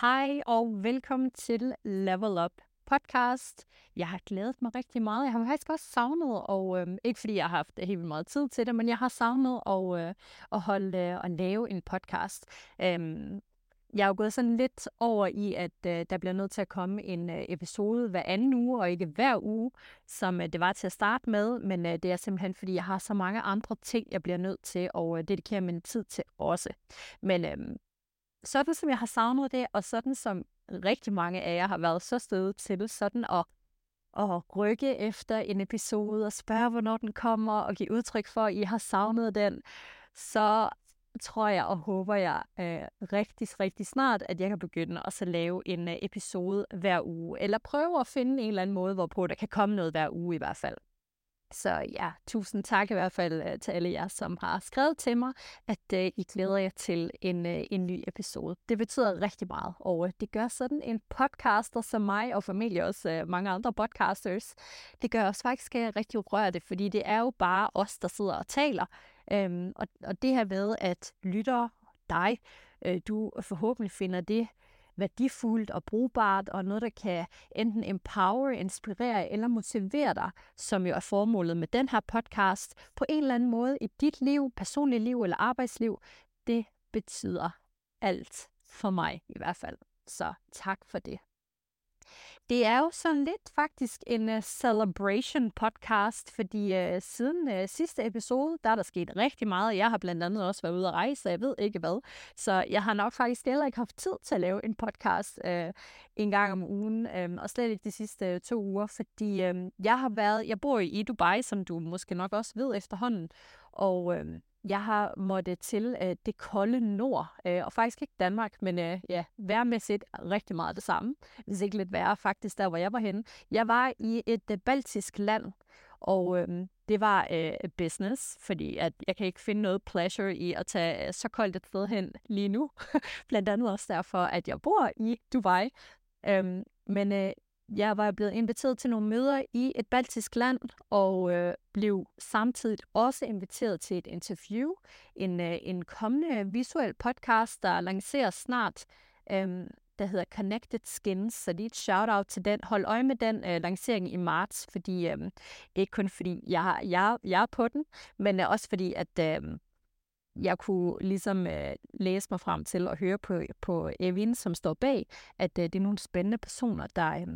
Hej og velkommen til Level Up podcast. Jeg har glædet mig rigtig meget. Jeg har faktisk også savnet, og øh, ikke fordi jeg har haft helt vildt meget tid til det, men jeg har savnet at, øh, at holde øh, og lave en podcast. Øhm, jeg er jo gået sådan lidt over i, at øh, der bliver nødt til at komme en øh, episode hver anden uge, og ikke hver uge, som øh, det var til at starte med. Men øh, det er simpelthen, fordi jeg har så mange andre ting, jeg bliver nødt til at øh, dedikere min tid til også. Men øh, sådan som jeg har savnet det, og sådan som rigtig mange af jer har været så støde til, sådan at, at rykke efter en episode og spørge, hvornår den kommer, og give udtryk for, at I har savnet den, så tror jeg og håber jeg øh, rigtig, rigtig snart, at jeg kan begynde at så lave en øh, episode hver uge, eller prøve at finde en eller anden måde, hvorpå der kan komme noget hver uge i hvert fald. Så ja, tusind tak i hvert fald øh, til alle jer, som har skrevet til mig, at øh, I glæder jer til en, øh, en ny episode. Det betyder rigtig meget, og det gør sådan en podcaster som mig, og familie også mange andre podcasters, det gør os faktisk, at rigtig røre fordi det er jo bare os, der sidder og taler. Um, og, og det her med, at lytter dig, du forhåbentlig finder det værdifuldt og brugbart, og noget, der kan enten empower, inspirere eller motivere dig, som jo er formålet med den her podcast, på en eller anden måde i dit liv, personligt liv eller arbejdsliv, det betyder alt for mig i hvert fald. Så tak for det. Det er jo sådan lidt faktisk en uh, celebration podcast, fordi uh, siden uh, sidste episode, der er der sket rigtig meget. Jeg har blandt andet også været ude at rejse, jeg ved ikke hvad. Så jeg har nok faktisk heller ikke haft tid til at lave en podcast uh, en gang om ugen, um, og slet ikke de sidste uh, to uger, fordi um, jeg har været, jeg bor i Dubai, som du måske nok også ved efterhånden, og Um, jeg har måttet til øh, det kolde nord, øh, og faktisk ikke Danmark, men øh, ja, værmæssigt rigtig meget det samme, hvis ikke lidt værre faktisk, der hvor jeg var henne. Jeg var i et øh, baltisk land, og øh, det var øh, business, fordi at jeg kan ikke finde noget pleasure i at tage øh, så koldt et sted hen lige nu. Blandt andet også derfor, at jeg bor i Dubai. Øh, men øh, jeg var blevet inviteret til nogle møder i et baltisk land, og øh, blev samtidig også inviteret til et interview, en, øh, en kommende visuel podcast, der lanceres snart, øh, der hedder Connected Skins, så lige et shout-out til den. Hold øje med den øh, lancering i marts, fordi øh, ikke kun fordi jeg, jeg, jeg er på den, men øh, også fordi, at øh, jeg kunne ligesom øh, læse mig frem til at høre på, på Evin, som står bag, at øh, det er nogle spændende personer, der, øh,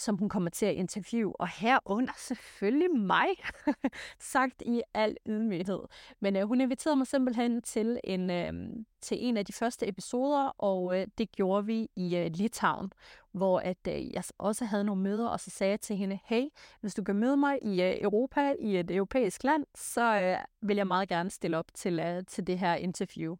som hun kommer til at interviewe, og herunder selvfølgelig mig, sagt i al ydmyghed. Men øh, hun inviterede mig simpelthen til en, øh, til en af de første episoder, og øh, det gjorde vi i øh, Litauen, hvor at øh, jeg også havde nogle møder, og så sagde jeg til hende, hey, hvis du kan møde mig i øh, Europa, i et europæisk land, så øh, vil jeg meget gerne stille op til, øh, til det her interview.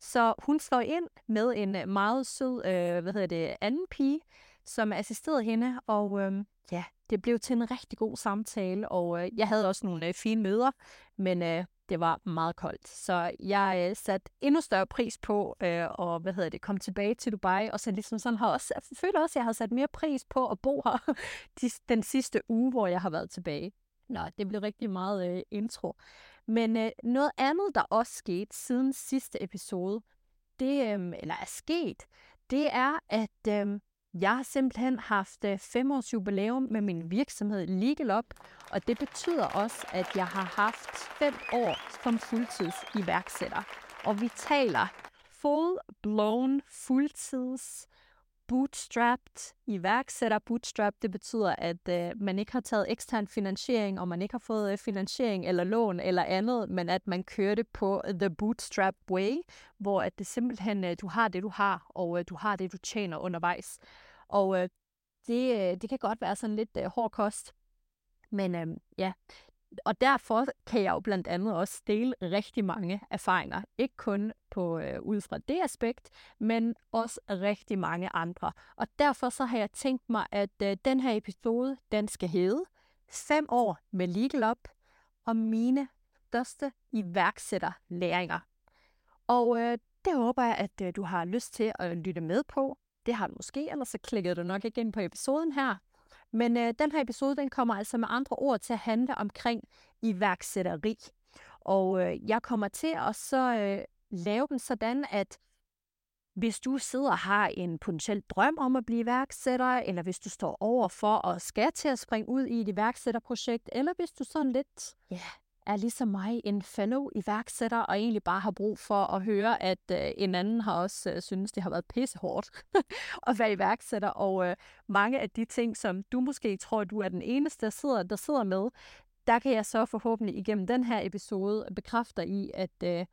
Så hun slår ind med en øh, meget sød, øh, hvad hedder det, anden pige, som assisterede hende, og øh, ja, det blev til en rigtig god samtale, og øh, jeg havde også nogle øh, fine møder, men øh, det var meget koldt. Så jeg øh, satte endnu større pris på øh, og hvad hedder det, komme tilbage til Dubai, og så ligesom sådan har også, jeg føler også, at jeg har sat mere pris på at bo her de, den sidste uge, hvor jeg har været tilbage. Nå, det blev rigtig meget øh, intro. Men øh, noget andet, der også skete siden sidste episode, det, øh, eller er sket, det er, at øh, jeg har simpelthen haft øh, fem års jubilæum med min virksomhed Legal Up, og det betyder også, at jeg har haft fem år som fuldtids iværksætter. Og vi taler full-blown, fuldtids, bootstrapped iværksætter. Bootstrap, det betyder, at øh, man ikke har taget ekstern finansiering, og man ikke har fået øh, finansiering eller lån eller andet, men at man kører det på the bootstrap way, hvor at det simpelthen, øh, du har det, du har, og øh, du har det, du tjener undervejs. Og øh, det, øh, det kan godt være sådan lidt øh, hård kost, men øh, ja, og derfor kan jeg jo blandt andet også dele rigtig mange erfaringer. Ikke kun på øh, ud fra det aspekt, men også rigtig mange andre. Og derfor så har jeg tænkt mig, at øh, den her episode, den skal hedde 5 år med Legal Up og mine største iværksætterlæringer. Og øh, det håber jeg, at øh, du har lyst til at lytte med på. Det har du måske, ellers så klikkede du nok ikke ind på episoden her. Men øh, den her episode, den kommer altså med andre ord til at handle omkring iværksætteri. Og øh, jeg kommer til at så øh, lave den sådan, at hvis du sidder og har en potentiel drøm om at blive iværksætter, eller hvis du står over for at skal til at springe ud i et iværksætterprojekt, eller hvis du sådan lidt ja, er ligesom mig en fellow iværksætter, og egentlig bare har brug for at høre, at øh, en anden har også øh, synes, det har været pissehårdt at være iværksætter, og øh, mange af de ting, som du måske tror, du er den eneste, der sidder, der sidder med, der kan jeg så forhåbentlig igennem den her episode bekræfte dig i, at, øh,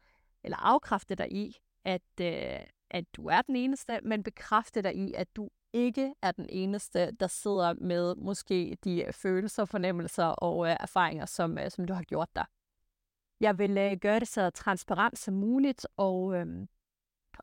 eller afkræfte dig i, at, øh, at du er den eneste, men bekræfte dig i, at du ikke er den eneste, der sidder med måske de øh, følelser, fornemmelser og øh, erfaringer, som, øh, som du har gjort dig. Jeg vil øh, gøre det så transparent som muligt, og, øh,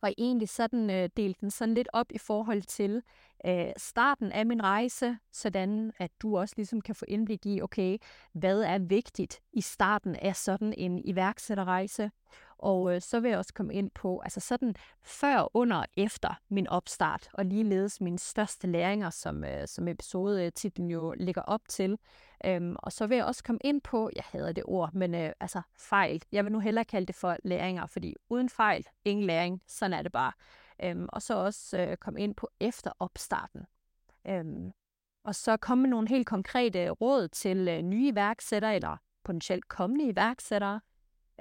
og egentlig sådan øh, dele den sådan lidt op i forhold til øh, starten af min rejse, sådan at du også ligesom kan få indblik i, okay, hvad er vigtigt i starten af sådan en iværksætterrejse, og øh, så vil jeg også komme ind på, altså sådan før, under og efter min opstart, og ligeledes mine største læringer, som, øh, som episodetitlen jo ligger op til. Øhm, og så vil jeg også komme ind på, jeg hader det ord, men øh, altså fejl. Jeg vil nu hellere kalde det for læringer, fordi uden fejl, ingen læring. Sådan er det bare. Øhm, og så også øh, komme ind på efter opstarten. Øhm, og så komme med nogle helt konkrete råd til øh, nye iværksættere, eller potentielt kommende iværksættere,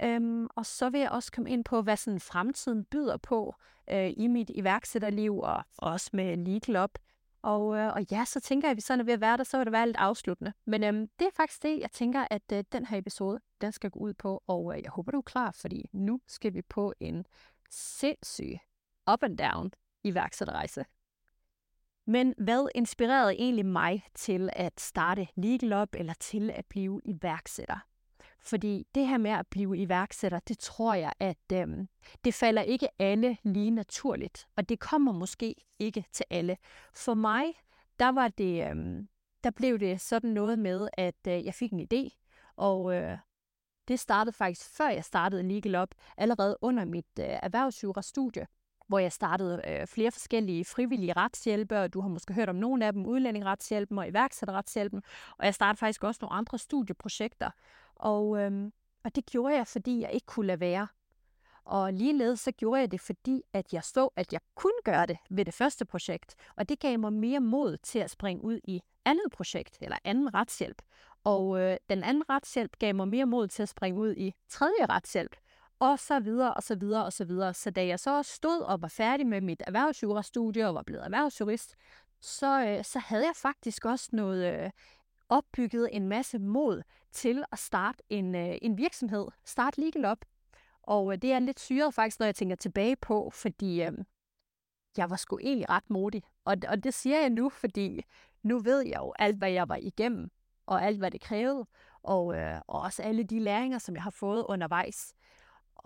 Øhm, og så vil jeg også komme ind på, hvad sådan fremtiden byder på øh, i mit iværksætterliv, og også med Legal Up. Og, øh, og ja, så tænker jeg, at vi sådan er ved at være der, så vil det være lidt afsluttende. Men øhm, det er faktisk det, jeg tænker, at øh, den her episode, den skal gå ud på. Og øh, jeg håber, du er klar, fordi nu skal vi på en sindssyg up and down iværksætterrejse. Men hvad inspirerede egentlig mig til at starte Legal Up, eller til at blive iværksætter? Fordi det her med at blive iværksætter, det tror jeg, at øh, det falder ikke alle lige naturligt. Og det kommer måske ikke til alle. For mig, der var det, øh, der blev det sådan noget med, at øh, jeg fik en idé. Og øh, det startede faktisk, før jeg startede Legal Up, allerede under mit øh, erhvervsjurastudie. studie hvor jeg startede øh, flere forskellige frivillige retshjælpe, og du har måske hørt om nogle af dem, udlændingeretshjælpen og iværksætterretshjælpen, og jeg startede faktisk også nogle andre studieprojekter, og, øhm, og det gjorde jeg, fordi jeg ikke kunne lade være. Og ligeledes så gjorde jeg det, fordi at jeg så, at jeg kunne gøre det ved det første projekt. Og det gav mig mere mod til at springe ud i andet projekt, eller anden retshjælp. Og øh, den anden retshjælp gav mig mere mod til at springe ud i tredje retshjælp. Og så videre, og så videre, og så videre. Så da jeg så stod og var færdig med mit erhvervsjurastudie og var blevet erhvervsjurist, så, øh, så havde jeg faktisk også noget, øh, opbygget en masse mod til at starte en, øh, en virksomhed, starte Legal op. Og øh, det er lidt syret faktisk, når jeg tænker tilbage på, fordi øh, jeg var sgu egentlig ret modig. Og, og det siger jeg nu, fordi nu ved jeg jo alt, hvad jeg var igennem, og alt, hvad det krævede, og, øh, og også alle de læringer, som jeg har fået undervejs.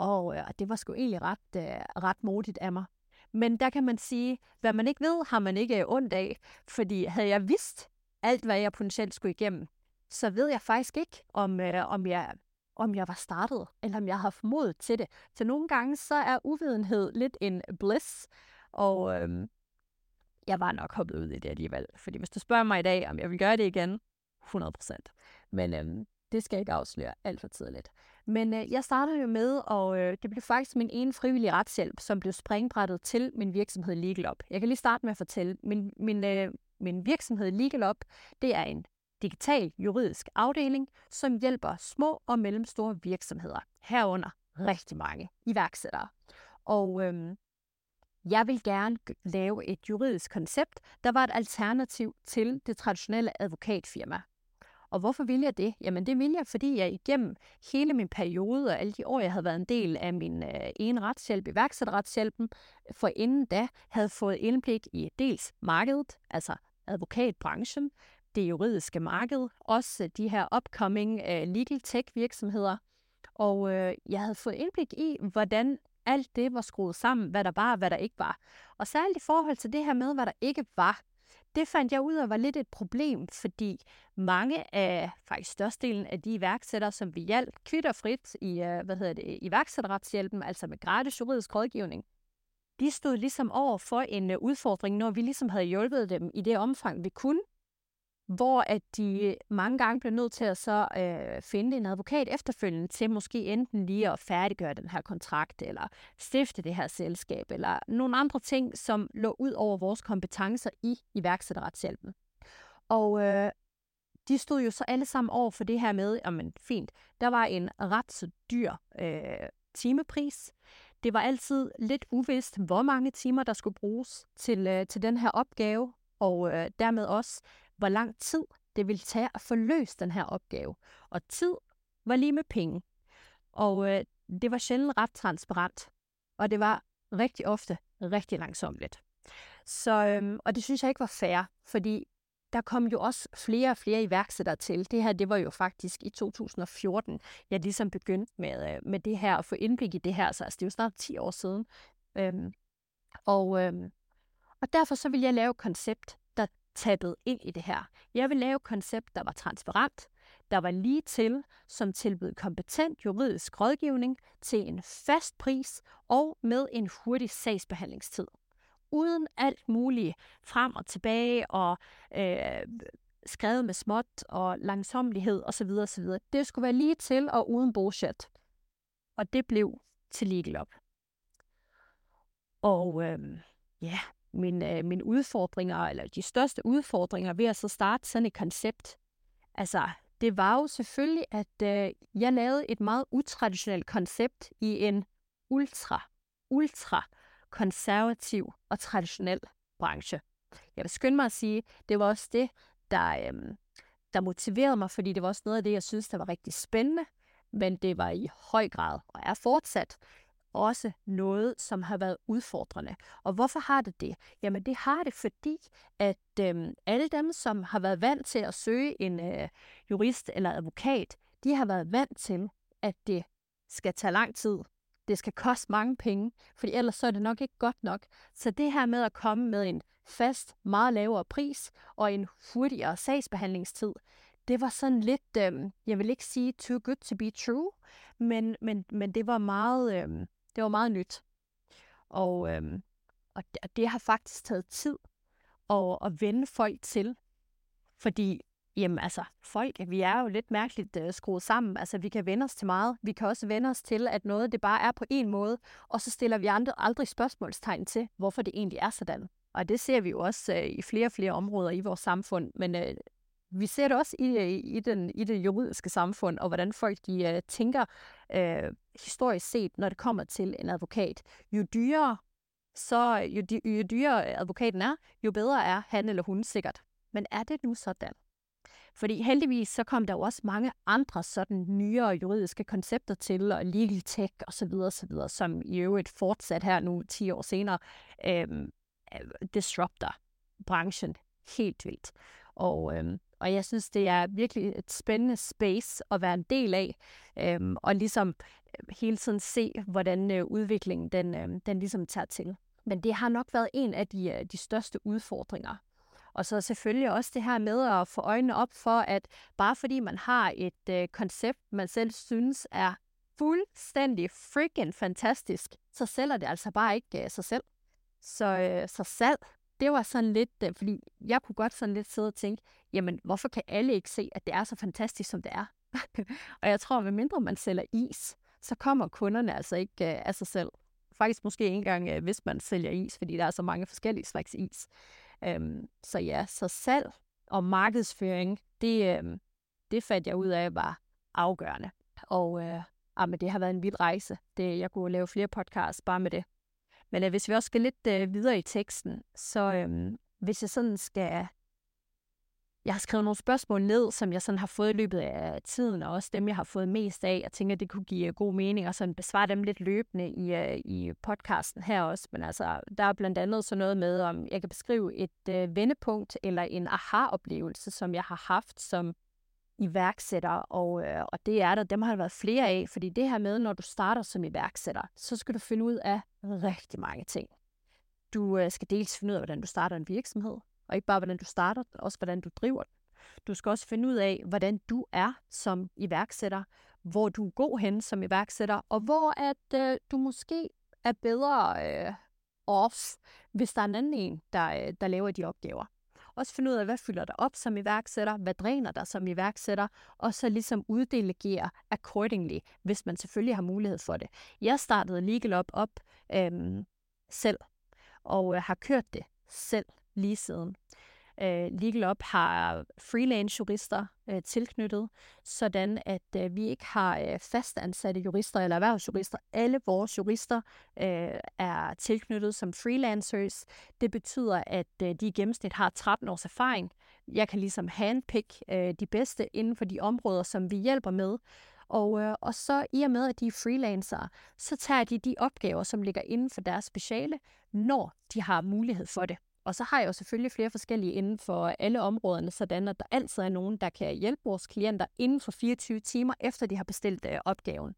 Og øh, det var sgu egentlig ret, øh, ret modigt af mig. Men der kan man sige, hvad man ikke ved, har man ikke øh, ondt af. Fordi havde jeg vidst, alt, hvad jeg potentielt skulle igennem, så ved jeg faktisk ikke, om, øh, om, jeg, om jeg var startet, eller om jeg har haft mod til det. Så nogle gange, så er uvidenhed lidt en bliss, og øh, jeg var nok hoppet ud i det alligevel. Fordi hvis du spørger mig i dag, om jeg vil gøre det igen, 100% Men øh, det skal jeg ikke afsløre alt for tidligt. Men øh, jeg startede jo med, og øh, det blev faktisk min ene frivillige retshjælp, som blev springbrættet til min virksomhed Legal Up. Jeg kan lige starte med at fortælle, min, min, øh, min virksomhed Legal Up, det er en digital juridisk afdeling, som hjælper små og mellemstore virksomheder, herunder rigtig mange iværksættere. Og øh, jeg vil gerne lave et juridisk koncept, der var et alternativ til det traditionelle advokatfirma. Og hvorfor vil jeg det? Jamen det vil jeg, fordi jeg igennem hele min periode og alle de år, jeg havde været en del af min øh, ene retshjælp, iværksætterretshjælpen, for inden da havde fået indblik i dels markedet, altså advokatbranchen, det juridiske marked, også de her upcoming uh, legal tech virksomheder. Og øh, jeg havde fået indblik i, hvordan alt det var skruet sammen, hvad der var og hvad der ikke var. Og særligt i forhold til det her med, hvad der ikke var, det fandt jeg ud af var lidt et problem, fordi mange af, faktisk størstedelen af de iværksættere, som vi hjalp kvitterfrit i, øh, hvad hedder det, iværksætterretshjælpen, altså med gratis juridisk rådgivning, de stod ligesom over for en øh, udfordring, når vi ligesom havde hjulpet dem i det omfang, vi kunne, hvor at de øh, mange gange blev nødt til at så øh, finde en advokat efterfølgende til måske enten lige at færdiggøre den her kontrakt, eller stifte det her selskab, eller nogle andre ting, som lå ud over vores kompetencer i iværksætterretshjælpen. Og øh, de stod jo så alle sammen over for det her med, jamen fint, der var en ret så dyr øh, timepris. Det var altid lidt uvist, hvor mange timer, der skulle bruges til, øh, til den her opgave, og øh, dermed også, hvor lang tid det ville tage at få løst den her opgave. Og tid var lige med penge. Og øh, det var sjældent ret transparent. Og det var rigtig ofte rigtig langsomligt. Så, øhm, og det synes jeg ikke var fair, fordi der kom jo også flere og flere iværksættere til. Det her, det var jo faktisk i 2014, jeg ligesom begyndte med, øh, med det her, at få indblik i det her. Så altså, det er jo snart 10 år siden. Øhm, og, øhm, og derfor så vil jeg lave et koncept, tappet ind i det her. Jeg vil lave et koncept, der var transparent, der var lige til, som tilbød kompetent juridisk rådgivning til en fast pris og med en hurtig sagsbehandlingstid. Uden alt muligt frem og tilbage og øh, skrevet med småt og langsomlighed osv. osv. Det skulle være lige til og uden bullshit. Og det blev til Legal Up. Og øh, ja, min, øh, mine udfordringer, eller de største udfordringer ved at så starte sådan et koncept, altså det var jo selvfølgelig, at øh, jeg lavede et meget utraditionelt koncept i en ultra, ultra konservativ og traditionel branche. Jeg vil skynde mig at sige, det var også det, der, øh, der motiverede mig, fordi det var også noget af det, jeg synes, der var rigtig spændende, men det var i høj grad, og er fortsat, også noget, som har været udfordrende. Og hvorfor har det det? Jamen det har det, fordi at øh, alle dem, som har været vant til at søge en øh, jurist eller advokat, de har været vant til, at det skal tage lang tid. Det skal koste mange penge, for ellers så er det nok ikke godt nok. Så det her med at komme med en fast, meget lavere pris og en hurtigere sagsbehandlingstid, det var sådan lidt, øh, jeg vil ikke sige too good to be true, men, men, men det var meget, øh, det var meget nyt. Og, øhm, og det, det har faktisk taget tid at, at vende folk til. Fordi, jamen altså, folk, vi er jo lidt mærkeligt øh, skruet sammen. Altså, vi kan vende os til meget. Vi kan også vende os til, at noget det bare er på en måde, og så stiller vi andre aldrig spørgsmålstegn til, hvorfor det egentlig er sådan. Og det ser vi jo også øh, i flere og flere områder i vores samfund. Men øh, vi ser det også i, øh, i, den, i det juridiske samfund, og hvordan folk de, uh, tænker uh, historisk set, når det kommer til en advokat. Jo dyrere, så, jo, jo dyrere advokaten er, jo bedre er han eller hun sikkert. Men er det nu sådan? Fordi heldigvis så kom der jo også mange andre sådan nyere juridiske koncepter til, og legal tech osv., osv., som i øvrigt fortsat her nu 10 år senere øhm, disrupter branchen helt vildt. Og øhm, og jeg synes, det er virkelig et spændende space at være en del af, øhm, og ligesom øh, hele tiden se, hvordan øh, udviklingen den, øh, den ligesom tager til. Men det har nok været en af de, øh, de største udfordringer. Og så selvfølgelig også det her med at få øjnene op for, at bare fordi man har et øh, koncept, man selv synes er fuldstændig freaking fantastisk, så sælger det altså bare ikke øh, sig selv. Så, øh, så salg, det var sådan lidt, øh, fordi jeg kunne godt sådan lidt sidde og tænke, jamen hvorfor kan alle ikke se, at det er så fantastisk, som det er? og jeg tror, at mindre man sælger is, så kommer kunderne altså ikke øh, af sig selv. Faktisk måske ikke engang, øh, hvis man sælger is, fordi der er så mange forskellige slags is. Øhm, så ja, så salg og markedsføring, det, øh, det fandt jeg ud af var afgørende. Og øh, ah, men det har været en vild rejse. Det, jeg kunne lave flere podcasts bare med det. Men øh, hvis vi også skal lidt øh, videre i teksten, så øh, hvis jeg sådan skal jeg har skrevet nogle spørgsmål ned, som jeg sådan har fået i løbet af tiden, og også dem, jeg har fået mest af. Jeg tænker, det kunne give øh, god mening, og sådan besvare dem lidt løbende i, øh, i podcasten her også. Men altså, der er blandt andet så noget med, om jeg kan beskrive et øh, vendepunkt eller en aha-oplevelse, som jeg har haft som iværksætter, og, øh, og det er der, dem har der været flere af, fordi det her med, når du starter som iværksætter, så skal du finde ud af rigtig mange ting. Du øh, skal dels finde ud af, hvordan du starter en virksomhed, og ikke bare, hvordan du starter, men også, hvordan du driver den. Du skal også finde ud af, hvordan du er som iværksætter, hvor du er god hen som iværksætter, og hvor at øh, du måske er bedre øh, off, hvis der er en anden en, der, øh, der laver de opgaver. Også finde ud af, hvad fylder dig op som iværksætter, hvad dræner dig som iværksætter, og så ligesom uddelegere accordingly, hvis man selvfølgelig har mulighed for det. Jeg startede Legal Up op øhm, selv, og øh, har kørt det selv lige siden. Øh, Legal Up har freelance jurister øh, tilknyttet, sådan at øh, vi ikke har øh, fastansatte jurister eller erhvervsjurister. Alle vores jurister øh, er tilknyttet som freelancers. Det betyder, at øh, de i gennemsnit har 13 års erfaring. Jeg kan ligesom handpick øh, de bedste inden for de områder, som vi hjælper med. Og, øh, og så i og med, at de er freelancere, så tager de de opgaver, som ligger inden for deres speciale, når de har mulighed for det. Og så har jeg jo selvfølgelig flere forskellige inden for alle områderne, sådan at der altid er nogen, der kan hjælpe vores klienter inden for 24 timer, efter de har bestilt øh, opgaven.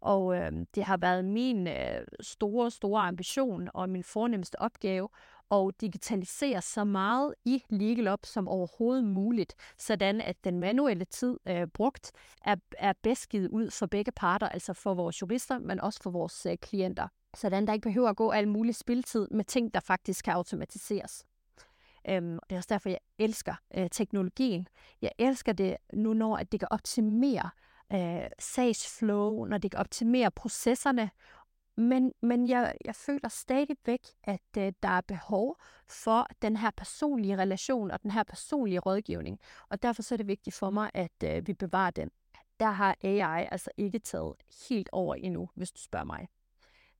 Og øh, det har været min øh, store, store ambition og min fornemmeste opgave at digitalisere så meget i Legal Up som overhovedet muligt, sådan at den manuelle tid øh, brugt er, er bedst givet ud for begge parter, altså for vores jurister, men også for vores øh, klienter sådan der ikke behøver at gå al mulig spiltid med ting, der faktisk kan automatiseres. Øhm, det er også derfor, jeg elsker øh, teknologien. Jeg elsker det nu, når at det kan optimere øh, sagsflow, når det kan optimere processerne. Men, men jeg, jeg føler stadigvæk, at øh, der er behov for den her personlige relation og den her personlige rådgivning. Og derfor så er det vigtigt for mig, at øh, vi bevarer den. Der har AI altså ikke taget helt over endnu, hvis du spørger mig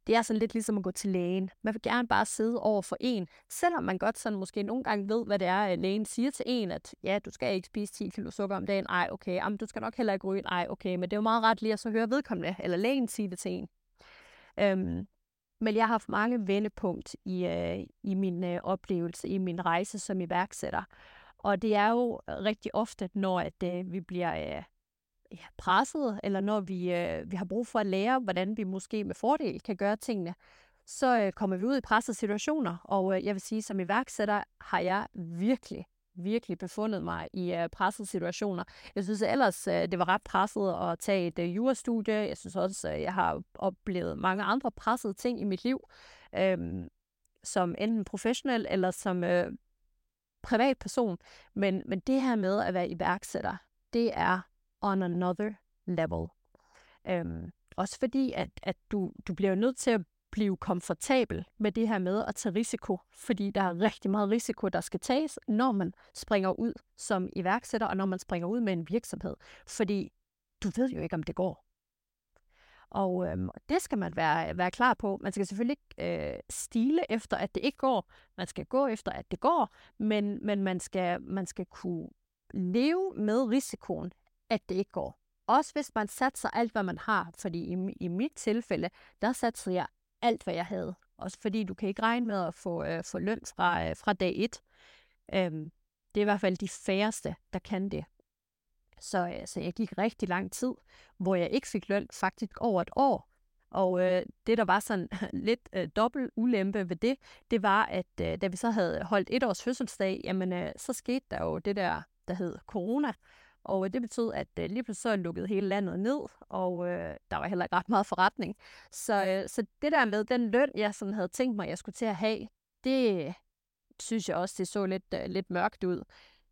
det er sådan lidt ligesom at gå til lægen. Man vil gerne bare sidde over for en, selvom man godt sådan måske nogle gange ved, hvad det er, at lægen siger til en, at ja, du skal ikke spise 10 kilo sukker om dagen. Ej, okay. Jamen, du skal nok heller ikke ryge. Ej, okay. Men det er jo meget ret lige at så høre vedkommende, eller lægen sige det til en. Øhm, men jeg har haft mange vendepunkt i, øh, i min øh, oplevelse, i min rejse som iværksætter. Og det er jo øh, rigtig ofte, når at, øh, vi bliver øh, ja, presset, eller når vi, øh, vi har brug for at lære, hvordan vi måske med fordel kan gøre tingene, så øh, kommer vi ud i pressede situationer. Og øh, jeg vil sige, som iværksætter har jeg virkelig, virkelig befundet mig i øh, pressede situationer. Jeg synes ellers, øh, det var ret presset at tage et øh, jurastudie. Jeg synes også, øh, jeg har oplevet mange andre pressede ting i mit liv, øh, som enten professionel eller som øh, privatperson. Men, men det her med at være iværksætter, det er on another level. Øhm, også fordi, at, at du, du bliver nødt til at blive komfortabel med det her med at tage risiko, fordi der er rigtig meget risiko, der skal tages, når man springer ud som iværksætter, og når man springer ud med en virksomhed. Fordi du ved jo ikke, om det går. Og øhm, det skal man være, være klar på. Man skal selvfølgelig ikke øh, stile efter, at det ikke går. Man skal gå efter, at det går, men, men man, skal, man skal kunne leve med risikoen at det ikke går. Også hvis man satser alt, hvad man har, fordi i, i mit tilfælde, der satser jeg alt, hvad jeg havde. Også fordi du kan ikke regne med at få, øh, få løn fra, øh, fra dag et. Øhm, det er i hvert fald de færreste, der kan det. Så, øh, så jeg gik rigtig lang tid, hvor jeg ikke fik løn, faktisk over et år. Og øh, det, der var sådan lidt øh, dobbelt ulempe ved det, det var, at øh, da vi så havde holdt et års fødselsdag, jamen øh, så skete der jo det der, der hed corona. Og øh, det betød, at øh, lige pludselig så lukkede hele landet ned, og øh, der var heller ikke ret meget forretning. Så, øh, så det der med den løn, jeg sådan havde tænkt mig, jeg skulle til at have, det synes jeg også, det så lidt, øh, lidt mørkt ud.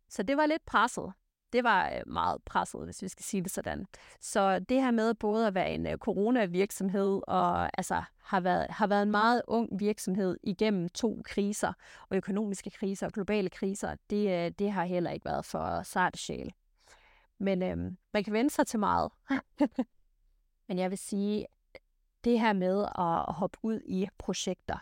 Så det var lidt presset. Det var øh, meget presset, hvis vi skal sige det sådan. Så det her med både at være en øh, coronavirksomhed og altså har været, har været en meget ung virksomhed igennem to kriser, og økonomiske kriser og globale kriser, det, øh, det har heller ikke været for sart sjæl. Men øhm, man kan vende sig til meget. Men jeg vil sige, det her med at hoppe ud i projekter,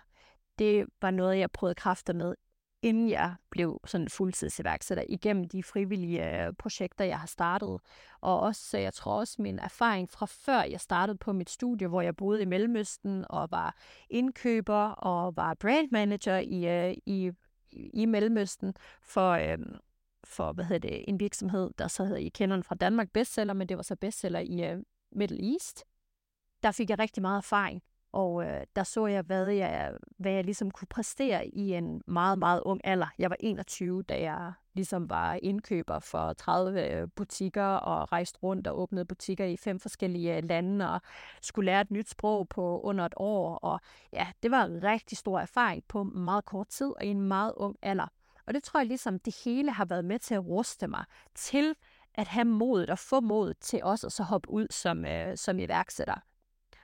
det var noget, jeg prøvede kræfter med, inden jeg blev sådan fuldtidsiværksætter, igennem de frivillige øh, projekter, jeg har startet. Og også, jeg tror også, min erfaring fra før jeg startede på mit studie, hvor jeg boede i Mellemøsten og var indkøber og var brand manager i, øh, i, i Mellemøsten for, Øh, for hvad hedder det, en virksomhed, der så hedder, I kender den fra Danmark, bestseller, men det var så bestseller i uh, Middle East. Der fik jeg rigtig meget erfaring, og øh, der så jeg, hvad jeg, hvad jeg ligesom kunne præstere i en meget, meget ung alder. Jeg var 21, da jeg ligesom var indkøber for 30 øh, butikker og rejste rundt og åbnede butikker i fem forskellige øh, lande og skulle lære et nyt sprog på under et år. Og ja, det var en rigtig stor erfaring på meget kort tid og i en meget ung alder. Og det tror jeg ligesom, det hele har været med til at ruste mig til at have modet og få modet til også at så hoppe ud som, øh, som iværksætter.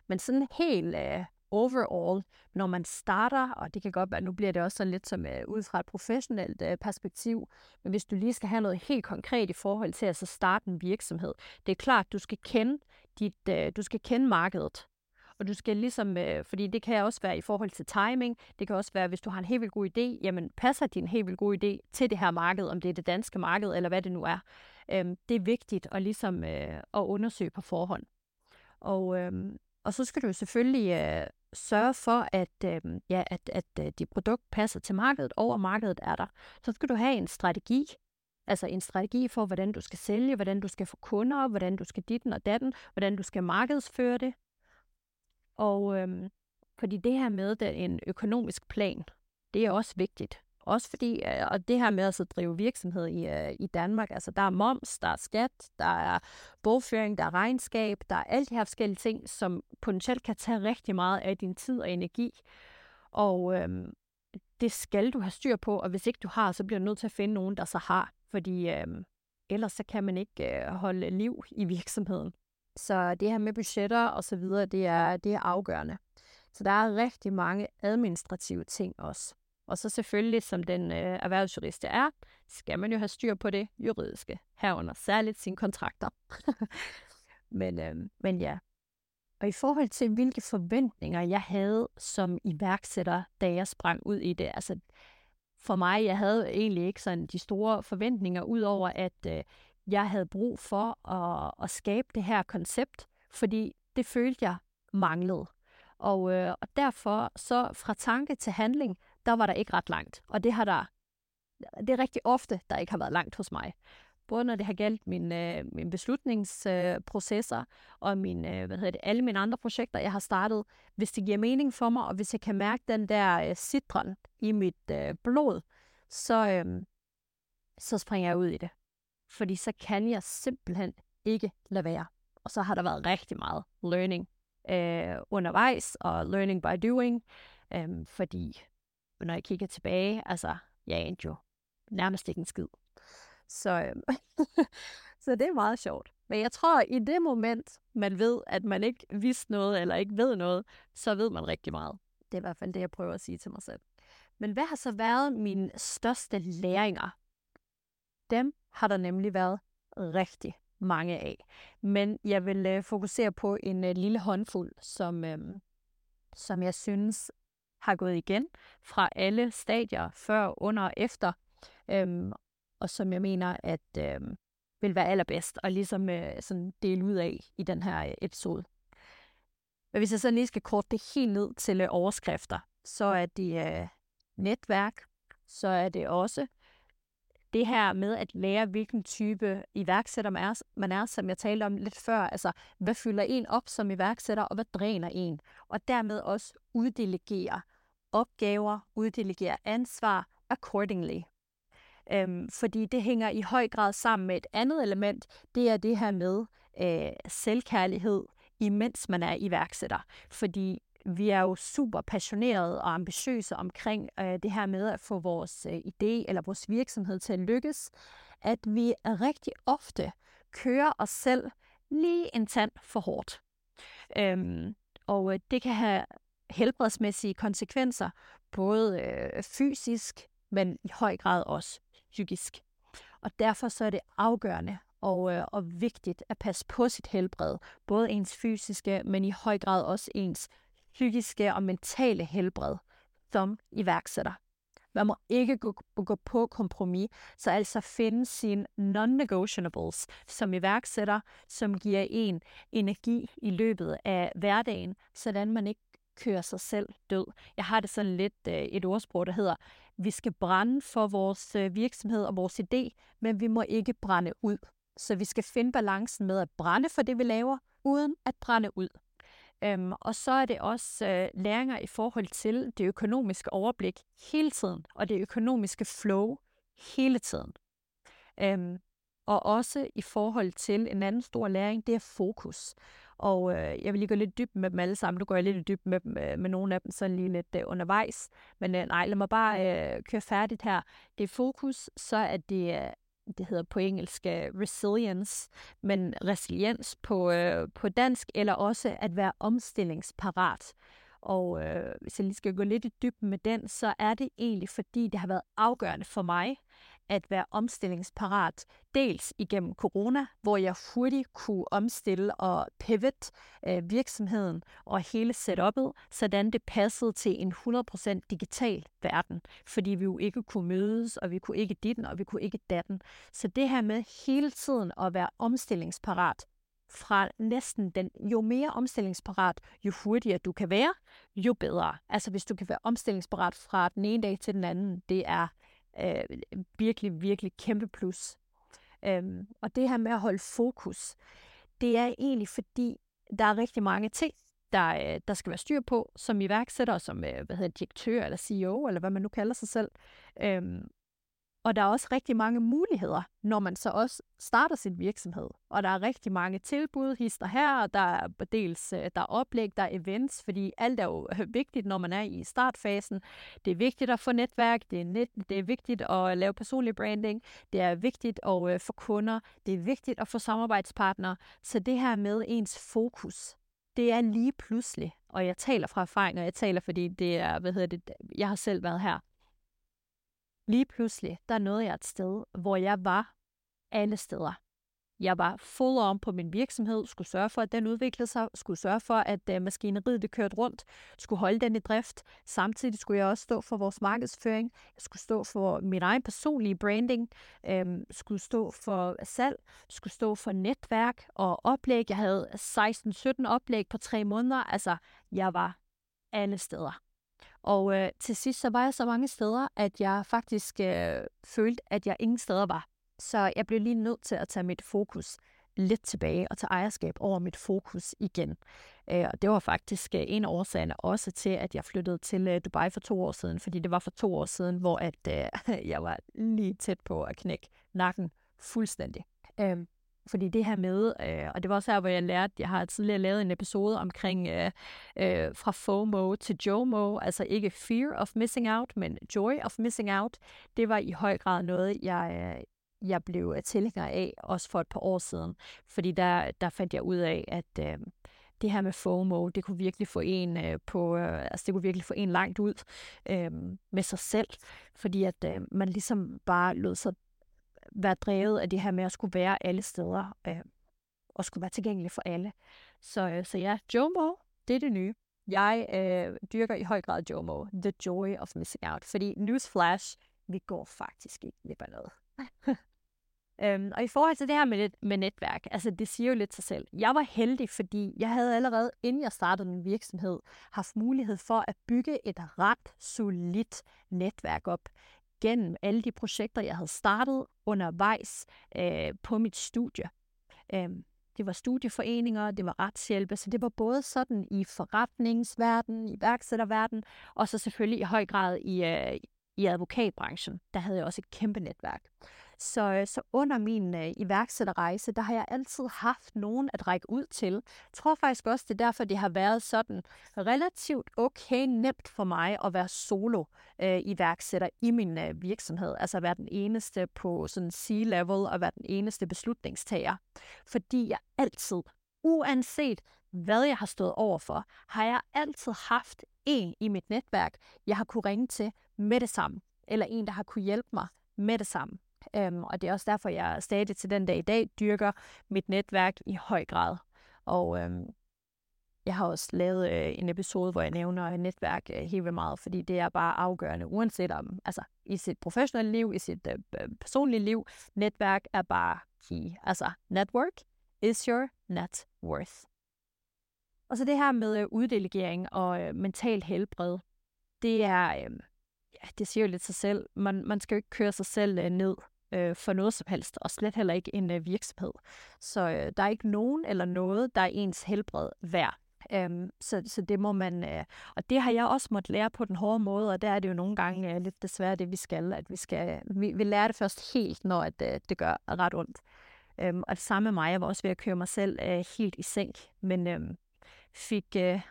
Men sådan helt øh, overall, når man starter, og det kan godt være, nu bliver det også sådan lidt som øh, ud fra et professionelt øh, perspektiv, men hvis du lige skal have noget helt konkret i forhold til at så starte en virksomhed, det er klart, du skal kende dit, øh, du skal kende markedet. Og du skal ligesom, øh, fordi det kan også være i forhold til timing, det kan også være, hvis du har en helt vildt god idé, jamen passer din helt vildt god idé til det her marked, om det er det danske marked, eller hvad det nu er. Øhm, det er vigtigt at ligesom øh, at undersøge på forhånd. Og, øhm, og så skal du selvfølgelig øh, sørge for, at, øh, ja, at, at øh, dit produkt passer til markedet, og at markedet er der. Så skal du have en strategi, altså en strategi for, hvordan du skal sælge, hvordan du skal få kunder, hvordan du skal ditten og datten, hvordan du skal markedsføre det. Og øhm, fordi det her med den, en økonomisk plan, det er også vigtigt. Også fordi, øh, og det her med at drive virksomhed i, øh, i Danmark, altså der er moms, der er skat, der er bogføring, der er regnskab, der er alle de her forskellige ting, som potentielt kan tage rigtig meget af din tid og energi. Og øhm, det skal du have styr på, og hvis ikke du har, så bliver du nødt til at finde nogen, der så har. Fordi øhm, ellers så kan man ikke øh, holde liv i virksomheden. Så det her med budgetter og så videre, det er, det er afgørende. Så der er rigtig mange administrative ting også. Og så selvfølgelig, som den øh, erhvervsjurist jeg er, skal man jo have styr på det juridiske, herunder særligt sine kontrakter. men, øh, men ja. Og i forhold til, hvilke forventninger jeg havde som iværksætter, da jeg sprang ud i det, altså for mig, jeg havde egentlig ikke sådan de store forventninger, udover at øh, jeg havde brug for at, at skabe det her koncept, fordi det følte jeg manglede. Og, øh, og derfor, så fra tanke til handling, der var der ikke ret langt. Og det har der, det er rigtig ofte, der ikke har været langt hos mig. Både når det har galt min, øh, min beslutningsprocesser øh, og min, øh, hvad hedder det, alle mine andre projekter, jeg har startet. Hvis det giver mening for mig, og hvis jeg kan mærke den der øh, citron i mit øh, blod, så, øh, så springer jeg ud i det. Fordi så kan jeg simpelthen ikke lade være. Og så har der været rigtig meget learning øh, undervejs, og learning by doing, øh, fordi når jeg kigger tilbage, altså, jeg anede jo nærmest ikke en skid. Så, øh, så det er meget sjovt. Men jeg tror, at i det moment, man ved, at man ikke vidste noget, eller ikke ved noget, så ved man rigtig meget. Det er i hvert fald det, jeg prøver at sige til mig selv. Men hvad har så været mine største læringer? Dem har der nemlig været rigtig mange af. Men jeg vil øh, fokusere på en øh, lille håndfuld, som, øh, som jeg synes har gået igen fra alle stadier, før, under og efter, øh, og som jeg mener, at øh, vil være allerbedst at ligesom øh, sådan dele ud af i den her øh, episode. Men hvis jeg så lige skal korte det helt ned til øh, overskrifter, så er det øh, netværk, så er det også det her med at lære, hvilken type iværksætter man er, man er, som jeg talte om lidt før. Altså, hvad fylder en op som iværksætter, og hvad dræner en? Og dermed også uddelegere opgaver, uddelegere ansvar accordingly. Øhm, fordi det hænger i høj grad sammen med et andet element, det er det her med øh, selvkærlighed, imens man er iværksætter. Fordi vi er jo super passionerede og ambitiøse omkring øh, det her med at få vores øh, idé eller vores virksomhed til at lykkes, at vi rigtig ofte kører os selv lige en tand for hårdt. Øhm, og øh, det kan have helbredsmæssige konsekvenser, både øh, fysisk, men i høj grad også psykisk. Og derfor så er det afgørende og, øh, og vigtigt at passe på sit helbred. Både ens fysiske, men i høj grad også ens psykiske og mentale helbred som iværksætter. Man må ikke gå, gå på kompromis, så altså finde sine non-negotiables som iværksætter, som giver en energi i løbet af hverdagen, sådan man ikke kører sig selv død. Jeg har det sådan lidt øh, et ordsprog, der hedder, vi skal brænde for vores øh, virksomhed og vores idé, men vi må ikke brænde ud. Så vi skal finde balancen med at brænde for det, vi laver, uden at brænde ud. Øhm, og så er det også øh, læringer i forhold til det økonomiske overblik hele tiden, og det økonomiske flow hele tiden. Øhm, og også i forhold til en anden stor læring, det er fokus. Og øh, jeg vil lige gå lidt dybt med dem alle sammen. Nu går jeg lidt dybt med, med, øh, med nogle af dem sådan lige lidt øh, undervejs. Men øh, nej, lad mig bare øh, køre færdigt her. Det er fokus, så er det øh, det hedder på engelsk øh, resilience, men resiliens på, øh, på dansk, eller også at være omstillingsparat. Og øh, hvis jeg lige skal gå lidt i dybden med den, så er det egentlig, fordi det har været afgørende for mig, at være omstillingsparat, dels igennem corona, hvor jeg hurtigt kunne omstille og pivot øh, virksomheden og hele setup'et, sådan det passede til en 100% digital verden, fordi vi jo ikke kunne mødes, og vi kunne ikke ditten, og vi kunne ikke datten. Så det her med hele tiden at være omstillingsparat, fra næsten den, jo mere omstillingsparat, jo hurtigere du kan være, jo bedre. Altså hvis du kan være omstillingsparat fra den ene dag til den anden, det er øh, virkelig, virkelig kæmpe plus. Øhm, og det her med at holde fokus, det er egentlig fordi, der er rigtig mange ting, der, øh, der skal være styr på, som iværksætter, som øh, hvad hedder, direktør eller CEO, eller hvad man nu kalder sig selv. Øhm, og der er også rigtig mange muligheder, når man så også starter sin virksomhed. Og der er rigtig mange tilbud, hister her, og der er dels øh, der er oplæg, der er events, fordi alt er jo øh, vigtigt, når man er i startfasen. Det er vigtigt at få netværk, det er, net, det er vigtigt at lave personlig branding, det er vigtigt at øh, få kunder, det er vigtigt at få samarbejdspartnere. Så det her med ens fokus, det er lige pludselig, og jeg taler fra erfaring, og jeg taler, fordi det er, hvad hedder det, jeg har selv været her Lige pludselig, der nåede jeg et sted, hvor jeg var alle steder. Jeg var full on på min virksomhed, skulle sørge for, at den udviklede sig, skulle sørge for, at uh, maskineriet det kørte rundt, skulle holde den i drift. Samtidig skulle jeg også stå for vores markedsføring, jeg skulle stå for min egen personlige branding, øhm, skulle stå for salg, skulle stå for netværk og oplæg. Jeg havde 16-17 oplæg på tre måneder. Altså, jeg var alle steder. Og øh, til sidst så var jeg så mange steder, at jeg faktisk øh, følte, at jeg ingen steder var. Så jeg blev lige nødt til at tage mit fokus lidt tilbage og tage ejerskab over mit fokus igen. Øh, og det var faktisk øh, en af årsagerne også til, at jeg flyttede til øh, Dubai for to år siden, fordi det var for to år siden, hvor at, øh, jeg var lige tæt på at knække nakken fuldstændig. Øh, fordi det her med, øh, og det var også her, hvor jeg lærte, jeg har tidligere lavet en episode omkring øh, øh, fra FOMO til JOMO, altså ikke fear of missing out, men joy of missing out. Det var i høj grad noget, jeg, øh, jeg blev øh, tilhænger af, også for et par år siden. Fordi der, der fandt jeg ud af, at øh, det her med FOMO, det kunne virkelig få en øh, på, øh, altså det kunne virkelig få en langt ud øh, med sig selv, fordi at øh, man ligesom bare lod sig være drevet af det her med at skulle være alle steder øh, og skulle være tilgængelig for alle. Så, øh, så ja, Jomo, det er det nye. Jeg øh, dyrker i høj grad Jomo, the joy of missing out, fordi newsflash, vi går faktisk ikke glip af noget. øhm, og i forhold til det her med, med netværk, altså det siger jo lidt sig selv. Jeg var heldig, fordi jeg havde allerede, inden jeg startede min virksomhed, haft mulighed for at bygge et ret solidt netværk op gennem alle de projekter, jeg havde startet undervejs øh, på mit studie. Øh, det var studieforeninger, det var retshjælpe, så det var både sådan i forretningsverdenen, i værksætterverdenen, og så selvfølgelig i høj grad i, øh, i advokatbranchen. Der havde jeg også et kæmpe netværk. Så, så under min øh, iværksætterrejse, der har jeg altid haft nogen at række ud til. Jeg tror faktisk også, det er derfor, det har været sådan relativt okay nemt for mig at være solo øh, iværksætter i min øh, virksomhed. Altså at være den eneste på sådan C-level og være den eneste beslutningstager. Fordi jeg altid, uanset hvad jeg har stået overfor, har jeg altid haft en i mit netværk, jeg har kunne ringe til med det samme. Eller en, der har kunne hjælpe mig med det samme. Øhm, og det er også derfor, jeg stadig til den dag i dag dyrker mit netværk i høj grad. Og øhm, jeg har også lavet øh, en episode, hvor jeg nævner netværk øh, helt vildt meget, fordi det er bare afgørende, uanset om, altså i sit professionelle liv, i sit øh, øh personlige liv, netværk er bare key. Altså, network is your net worth. Og så det her med øh, uddelegering og øh, mental helbred, det er, øh, ja, det siger jo lidt sig selv. Man, man skal jo ikke køre sig selv øh, ned øh, for noget som helst, og slet heller ikke en øh, virksomhed. Så øh, der er ikke nogen eller noget, der er ens helbred værd. Øhm, så, så det må man, øh, og det har jeg også måttet lære på den hårde måde, og der er det jo nogle gange øh, lidt desværre det, vi skal, at vi skal, vi, vi lærer det først helt, når at, øh, det gør ret ondt. Øhm, og det samme med mig, jeg var også ved at køre mig selv øh, helt i sænk, men øh, fik, øh,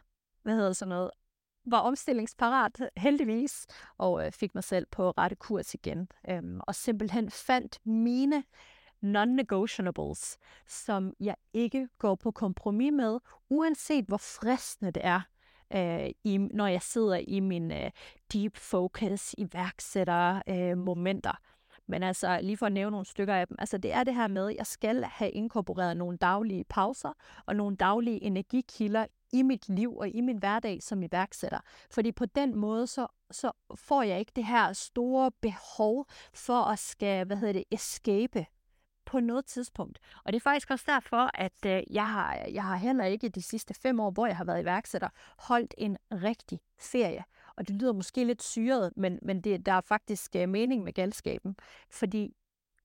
hvad hedder sådan noget, var omstillingsparat heldigvis, og øh, fik mig selv på rette kurs igen, øhm, og simpelthen fandt mine non-negotiables, som jeg ikke går på kompromis med, uanset hvor fristende det er, øh, i, når jeg sidder i min øh, deep focus, iværksætter øh, momenter. Men altså, lige for at nævne nogle stykker af dem, altså det er det her med, at jeg skal have inkorporeret nogle daglige pauser og nogle daglige energikilder i mit liv og i min hverdag som iværksætter. Fordi på den måde, så, så får jeg ikke det her store behov for at skal, hvad hedder det, escape på noget tidspunkt. Og det er faktisk også derfor, at øh, jeg, har, jeg har heller ikke de sidste fem år, hvor jeg har været iværksætter, holdt en rigtig ferie. Og det lyder måske lidt syret, men, men det, der er faktisk øh, mening med galskaben. Fordi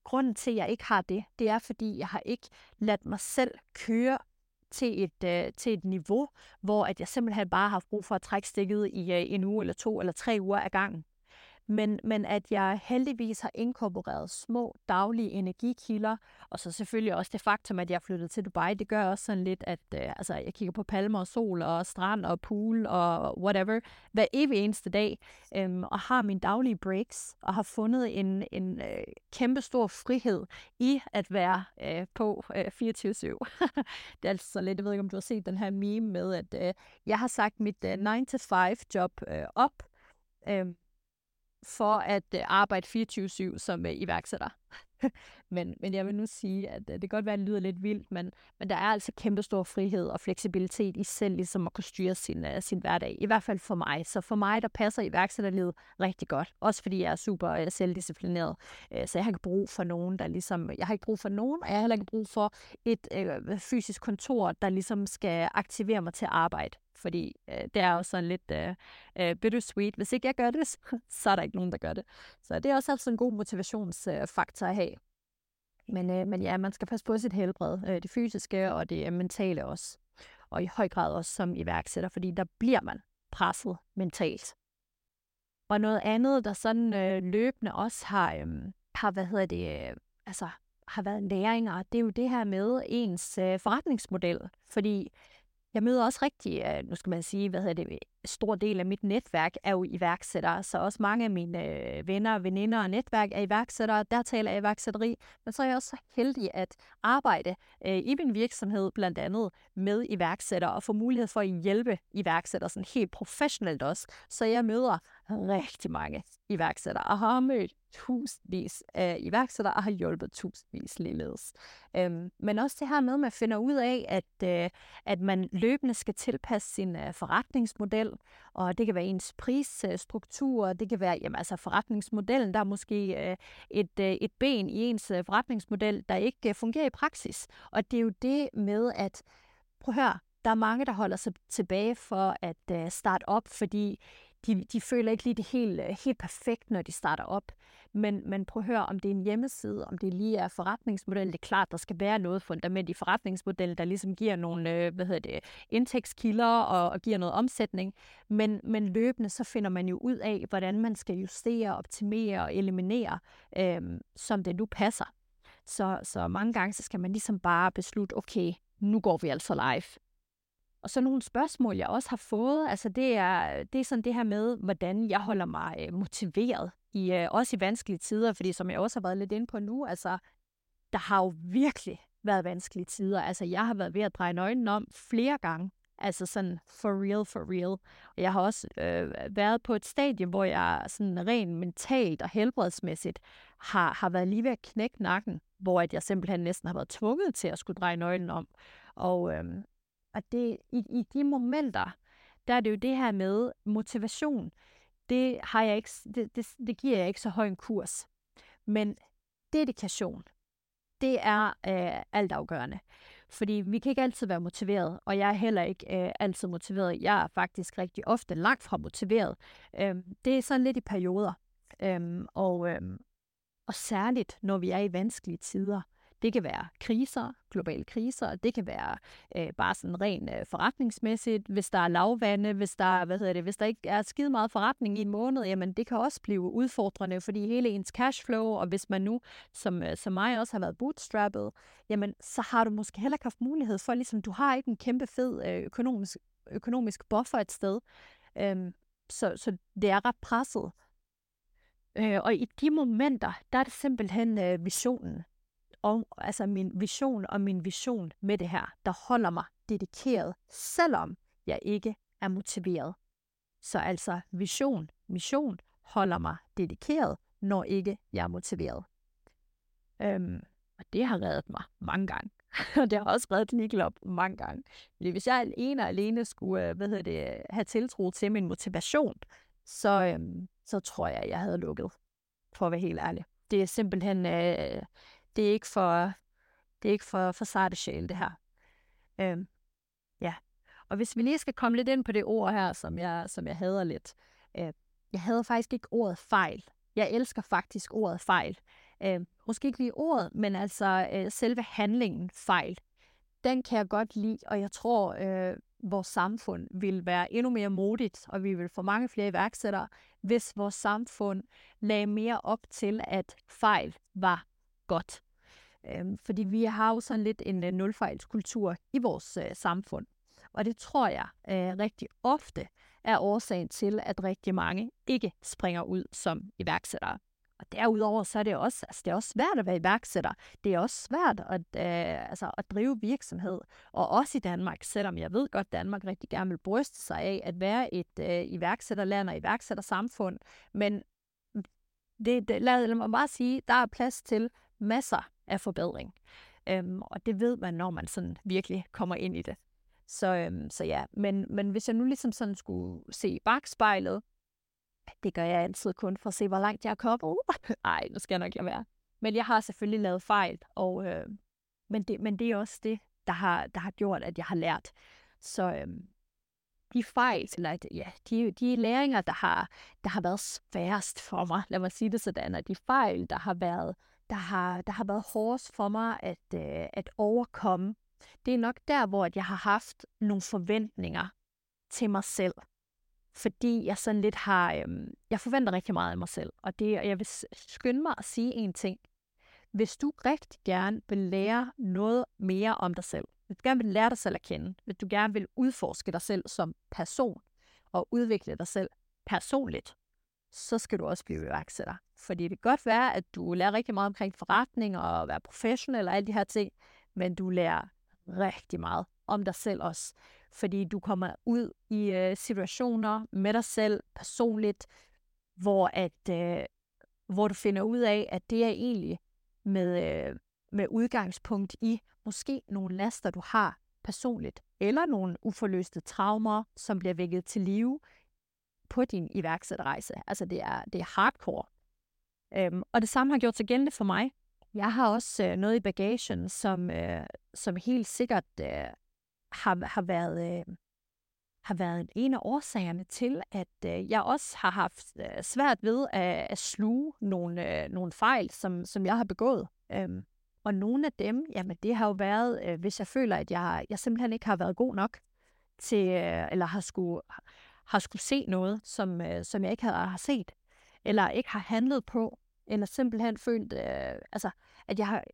grunden til, at jeg ikke har det, det er, fordi jeg har ikke ladt mig selv køre til et, øh, til et niveau, hvor at jeg simpelthen bare har brug for at trække stikket i øh, en uge eller to eller tre uger ad gangen men, men at jeg heldigvis har inkorporeret små daglige energikilder, og så selvfølgelig også det faktum, at jeg er flyttet til Dubai, det gør også sådan lidt, at øh, altså, jeg kigger på palmer og sol og strand og pool og whatever, hver evig eneste dag, øhm, og har mine daglige breaks, og har fundet en, en øh, kæmpe stor frihed i at være øh, på øh, 24-7. det er altså lidt, jeg ved ikke, om du har set den her meme med, at øh, jeg har sagt mit øh, 9-to-5 job øh, op, øh, for at øh, arbejde 24-7 som øh, iværksætter. men, men jeg vil nu sige, at øh, det kan godt være, at det lyder lidt vildt, men, men der er altså kæmpe stor frihed og fleksibilitet i selv ligesom at kunne styre sin, uh, sin hverdag. I hvert fald for mig. Så for mig, der passer iværksætterlivet rigtig godt. Også fordi jeg er super uh, selvdisciplineret. Uh, så jeg har ikke brug for nogen, der ligesom... Jeg har ikke brug for nogen, og jeg har heller ikke brug for et uh, fysisk kontor, der ligesom skal aktivere mig til at arbejde fordi øh, det er jo sådan lidt øh, øh, bittersweet. Hvis ikke jeg gør det, så er der ikke nogen, der gør det. Så det er også altså en god motivationsfaktor at have. Men, øh, men ja, man skal passe på sit helbred, øh, det fysiske og det mentale også. Og i høj grad også som iværksætter, fordi der bliver man presset mentalt. Og noget andet, der sådan øh, løbende også har, øh, har, hvad hedder det, øh, altså har været læringer, det er jo det her med ens øh, forretningsmodel. Fordi jeg møder også rigtig, øh, nu skal man sige, hvad hedder det, stor del af mit netværk er jo iværksættere, så også mange af mine øh, venner, veninder og netværk er iværksættere, der taler jeg iværksætteri, men så er jeg også heldig at arbejde øh, i min virksomhed blandt andet med iværksættere og få mulighed for at hjælpe iværksættere sådan helt professionelt også, så jeg møder rigtig mange iværksættere og har mødt tusindvis af iværksættere og har hjulpet tusindvis ligeledes. Øhm, men også det her med, at man finder ud af, at, øh, at man løbende skal tilpasse sin øh, forretningsmodel, og det kan være ens prisstruktur, det kan være jamen, altså forretningsmodellen, der er måske øh, et, øh, et ben i ens øh, forretningsmodel, der ikke øh, fungerer i praksis. Og det er jo det med, at prøv at høre, der er mange, der holder sig tilbage for at øh, starte op, fordi de, de føler ikke lige det helt, øh, helt perfekt, når de starter op. Men, men prøv at høre, om det er en hjemmeside, om det lige er forretningsmodel. Det er klart, der skal være noget fundament i forretningsmodellen, der ligesom giver nogle øh, hvad hedder det, indtægtskilder og, og giver noget omsætning. Men, men løbende så finder man jo ud af, hvordan man skal justere, optimere og eliminere, øh, som det nu passer. Så, så mange gange så skal man ligesom bare beslutte, okay, nu går vi altså live. Og så nogle spørgsmål, jeg også har fået, altså det er, det er sådan det her med, hvordan jeg holder mig øh, motiveret, i, øh, også i vanskelige tider, fordi som jeg også har været lidt inde på nu, altså der har jo virkelig været vanskelige tider. Altså jeg har været ved at dreje nøglen om flere gange, altså sådan for real, for real. Og jeg har også øh, været på et stadie, hvor jeg sådan rent mentalt og helbredsmæssigt har, har været lige ved at knække nakken, hvor at jeg simpelthen næsten har været tvunget til at skulle dreje nøglen om. Og, øh, og det, i, i de momenter, der er det jo det her med motivation. Det, har jeg ikke, det, det, det giver jeg ikke så høj en kurs. Men dedikation, det er øh, altafgørende. Fordi vi kan ikke altid være motiveret, og jeg er heller ikke øh, altid motiveret. Jeg er faktisk rigtig ofte langt fra motiveret. Øhm, det er sådan lidt i perioder. Øhm, og, øhm, og særligt, når vi er i vanskelige tider. Det kan være kriser, globale kriser, det kan være øh, bare sådan rent øh, forretningsmæssigt, hvis der er lavvande, hvis der, hvad hedder det, hvis der ikke er skide meget forretning i en måned, jamen det kan også blive udfordrende, fordi hele ens cashflow, og hvis man nu, som, øh, som mig også har været bootstrappet, jamen så har du måske heller ikke haft mulighed for, ligesom du har ikke en kæmpe fed øh, økonomisk, økonomisk buffer et sted, øhm, så, så det er ret presset. Øh, og i de momenter, der er det simpelthen øh, visionen, og altså min vision og min vision med det her, der holder mig dedikeret, selvom jeg ikke er motiveret. Så altså vision, mission holder mig dedikeret, når ikke jeg er motiveret. Øhm, og det har reddet mig mange gange. og det har også reddet Nikkel op mange gange. Fordi hvis jeg alene og alene skulle øh, hvad hedder det, have tiltro til min motivation, så, øhm, så tror jeg, jeg havde lukket, for at være helt ærlig. Det er simpelthen, øh, det er ikke for, det er ikke for, for sarte sjæl, det her. Øhm, ja. Og hvis vi lige skal komme lidt ind på det ord her, som jeg, som jeg hader lidt. Øh, jeg hader faktisk ikke ordet fejl. Jeg elsker faktisk ordet fejl. Øh, måske ikke lige ordet, men altså øh, selve handlingen fejl. Den kan jeg godt lide, og jeg tror, øh, vores samfund vil være endnu mere modigt, og vi vil få mange flere iværksættere, hvis vores samfund lagde mere op til, at fejl var godt. Øhm, fordi vi har jo sådan lidt en uh, nulfejlskultur i vores øh, samfund. Og det tror jeg uh, rigtig ofte er årsagen til, at rigtig mange ikke springer ud som iværksættere. Og derudover så er det også, altså det er også svært at være iværksætter. Det er også svært at, øh, altså at drive virksomhed. Og også i Danmark, selvom jeg ved godt, at Danmark rigtig gerne vil bryste sig af at være et øh, iværksætterland og iværksættersamfund. Men det, det, lad mig bare sige, der er plads til masser af forbedring. Øhm, og det ved man, når man sådan virkelig kommer ind i det. Så, øhm, så ja, men, men hvis jeg nu ligesom sådan skulle se i bagspejlet, det gør jeg altid kun for at se, hvor langt jeg er kommet. Uh! Nej, nu skal jeg nok lade være. Men jeg har selvfølgelig lavet fejl, og, øh, men, det, men det er også det, der har, der har gjort, at jeg har lært. Så øhm, de fejl, eller ja, de, de læringer, der har, der har været sværest for mig, lad mig sige det sådan, at de fejl, der har været der har, der har været hårdest for mig at, øh, at overkomme. Det er nok der, hvor jeg har haft nogle forventninger til mig selv. Fordi jeg sådan lidt har, øh, jeg forventer rigtig meget af mig selv. Og, det, og jeg vil skynde mig at sige en ting. Hvis du rigtig gerne vil lære noget mere om dig selv, hvis du gerne vil lære dig selv at kende, hvis du gerne vil udforske dig selv som person, og udvikle dig selv personligt, så skal du også blive iværksætter. Fordi det kan godt være, at du lærer rigtig meget omkring forretning og være professionel og alle de her ting, men du lærer rigtig meget om dig selv også. Fordi du kommer ud i øh, situationer med dig selv personligt, hvor, at, øh, hvor du finder ud af, at det er egentlig med, øh, med udgangspunkt i måske nogle laster, du har personligt, eller nogle uforløste traumer, som bliver vækket til live på din iværksætterrejse. Altså det er, det er hardcore. Øhm, og det samme har gjort sig gældende for mig. Jeg har også øh, noget i bagagen, som, øh, som helt sikkert øh, har, har, været, øh, har været en af årsagerne til, at øh, jeg også har haft øh, svært ved at, at sluge nogle, øh, nogle fejl, som, som jeg har begået. Øhm, og nogle af dem, jamen det har jo været, øh, hvis jeg føler, at jeg, jeg simpelthen ikke har været god nok til, øh, eller har skulle, har skulle se noget, som, øh, som jeg ikke havde, har set, eller ikke har handlet på, eller simpelthen følt, øh, altså, at jeg, har,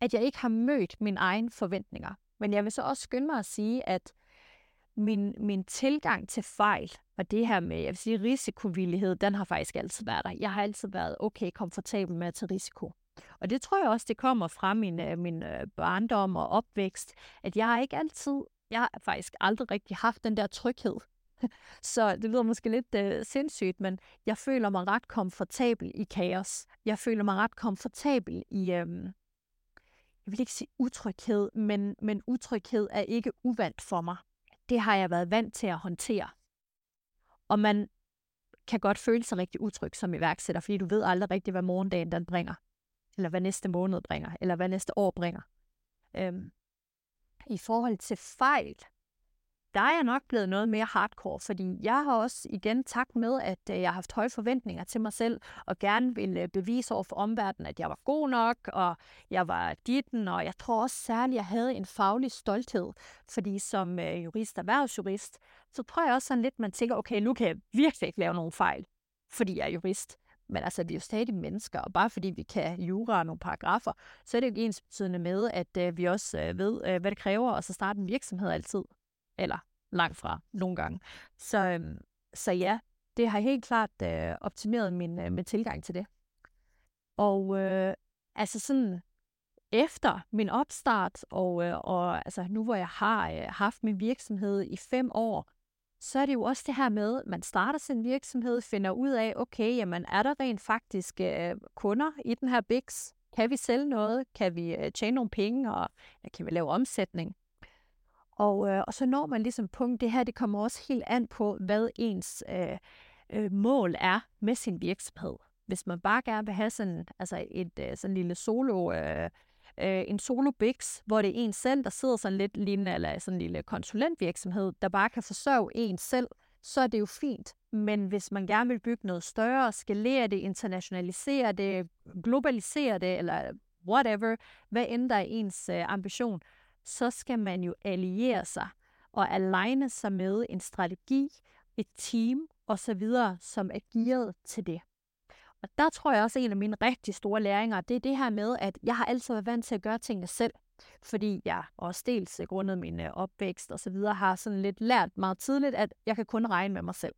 at jeg ikke har mødt mine egne forventninger. Men jeg vil så også skynde mig at sige, at min, min tilgang til fejl, og det her med, jeg vil sige, risikovillighed, den har faktisk altid været der. Jeg har altid været okay komfortabel med at tage risiko. Og det tror jeg også, det kommer fra min, øh, min øh, barndom og opvækst, at jeg har ikke altid, jeg har faktisk aldrig rigtig haft den der tryghed så det lyder måske lidt øh, sindssygt, men jeg føler mig ret komfortabel i kaos. Jeg føler mig ret komfortabel i, øh, jeg vil ikke sige utryghed, men, men utryghed er ikke uvandt for mig. Det har jeg været vant til at håndtere. Og man kan godt føle sig rigtig utryg som iværksætter, fordi du ved aldrig rigtig, hvad morgendagen den bringer, eller hvad næste måned bringer, eller hvad næste år bringer. Øhm, I forhold til fejl, der er jeg nok blevet noget mere hardcore, fordi jeg har også igen tak med, at øh, jeg har haft høje forventninger til mig selv, og gerne vil øh, bevise over for omverdenen, at jeg var god nok, og jeg var ditten, og jeg tror også særligt, at jeg havde en faglig stolthed, fordi som jurist jurist, erhvervsjurist, så tror jeg også sådan lidt, man tænker, okay, nu kan jeg virkelig ikke lave nogen fejl, fordi jeg er jurist. Men altså, vi er jo stadig mennesker, og bare fordi vi kan jura nogle paragrafer, så er det jo ikke ens betydende med, at vi også ved, hvad det kræver og så starte en virksomhed altid eller langt fra nogle gange. Så, øhm, så ja, det har helt klart øh, optimeret min, øh, min tilgang til det. Og øh, altså sådan efter min opstart, og, øh, og altså nu hvor jeg har øh, haft min virksomhed i fem år, så er det jo også det her med, at man starter sin virksomhed, finder ud af, okay, jamen er der rent faktisk øh, kunder i den her Bix? Kan vi sælge noget? Kan vi øh, tjene nogle penge? Og ja, kan vi lave omsætning? Og, øh, og så når man ligesom punkt, det her det kommer også helt an på, hvad ens øh, øh, mål er med sin virksomhed. Hvis man bare gerne vil have sådan, altså et øh, sådan lille solo, øh, øh, en solo bix, hvor det er en selv, der sidder sådan lidt lignende, eller sådan en lille konsulentvirksomhed, der bare kan forsørge en selv, så er det jo fint. Men hvis man gerne vil bygge noget større, skalere det, internationalisere det, globalisere det, eller whatever, hvad end der er ens øh, ambition, så skal man jo alliere sig og aligne sig med en strategi, et team osv., som er gearet til det. Og der tror jeg også, at en af mine rigtig store læringer, det er det her med, at jeg har altid været vant til at gøre tingene selv. Fordi jeg også dels grundet min øh, opvækst og så videre, har sådan lidt lært meget tidligt, at jeg kan kun regne med mig selv.